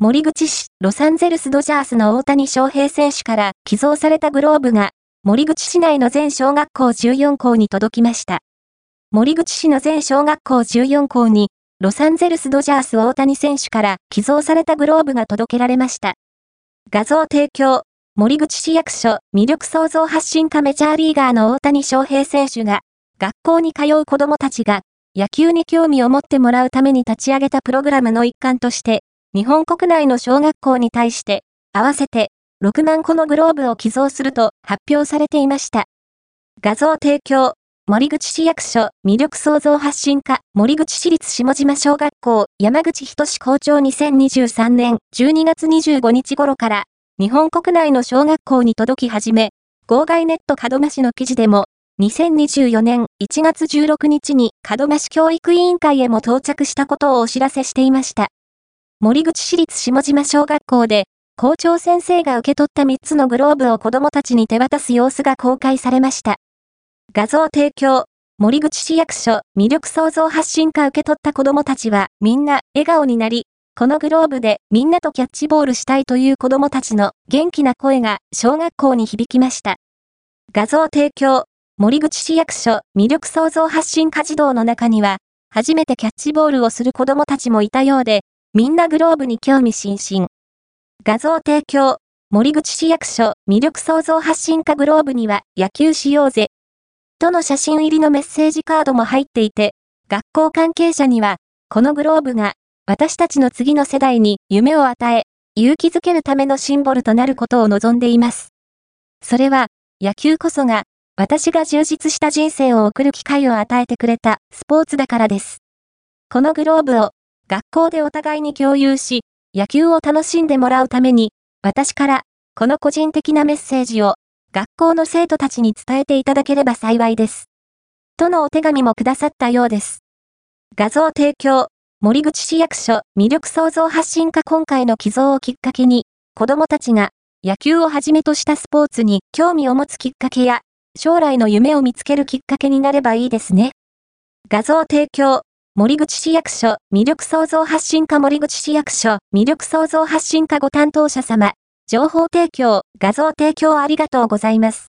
森口市、ロサンゼルスドジャースの大谷翔平選手から寄贈されたグローブが、森口市内の全小学校14校に届きました。森口市の全小学校14校に、ロサンゼルスドジャース大谷選手から寄贈されたグローブが届けられました。画像提供、森口市役所、魅力創造発信家メジャーリーガーの大谷翔平選手が、学校に通う子供たちが、野球に興味を持ってもらうために立ち上げたプログラムの一環として、日本国内の小学校に対して、合わせて6万個のグローブを寄贈すると発表されていました。画像提供、森口市役所魅力創造発信課森口市立下島小学校山口仁校長2023年12月25日頃から日本国内の小学校に届き始め、号外ネット門真市の記事でも2024年1月16日に門真市教育委員会へも到着したことをお知らせしていました。森口市立下島小学校で、校長先生が受け取った3つのグローブを子供たちに手渡す様子が公開されました。画像提供、森口市役所魅力創造発信課受け取った子供たちはみんな笑顔になり、このグローブでみんなとキャッチボールしたいという子供たちの元気な声が小学校に響きました。画像提供、森口市役所魅力創造発信課児童の中には、初めてキャッチボールをする子供たちもいたようで、みんなグローブに興味津々。画像提供、森口市役所魅力創造発信課グローブには野球しようぜ。との写真入りのメッセージカードも入っていて、学校関係者には、このグローブが私たちの次の世代に夢を与え、勇気づけるためのシンボルとなることを望んでいます。それは、野球こそが、私が充実した人生を送る機会を与えてくれたスポーツだからです。このグローブを学校でお互いに共有し、野球を楽しんでもらうために、私から、この個人的なメッセージを、学校の生徒たちに伝えていただければ幸いです。とのお手紙もくださったようです。画像提供、森口市役所魅力創造発信課今回の寄贈をきっかけに、子供たちが野球をはじめとしたスポーツに興味を持つきっかけや、将来の夢を見つけるきっかけになればいいですね。画像提供、森口市役所、魅力創造発信課森口市役所、魅力創造発信課ご担当者様、情報提供、画像提供ありがとうございます。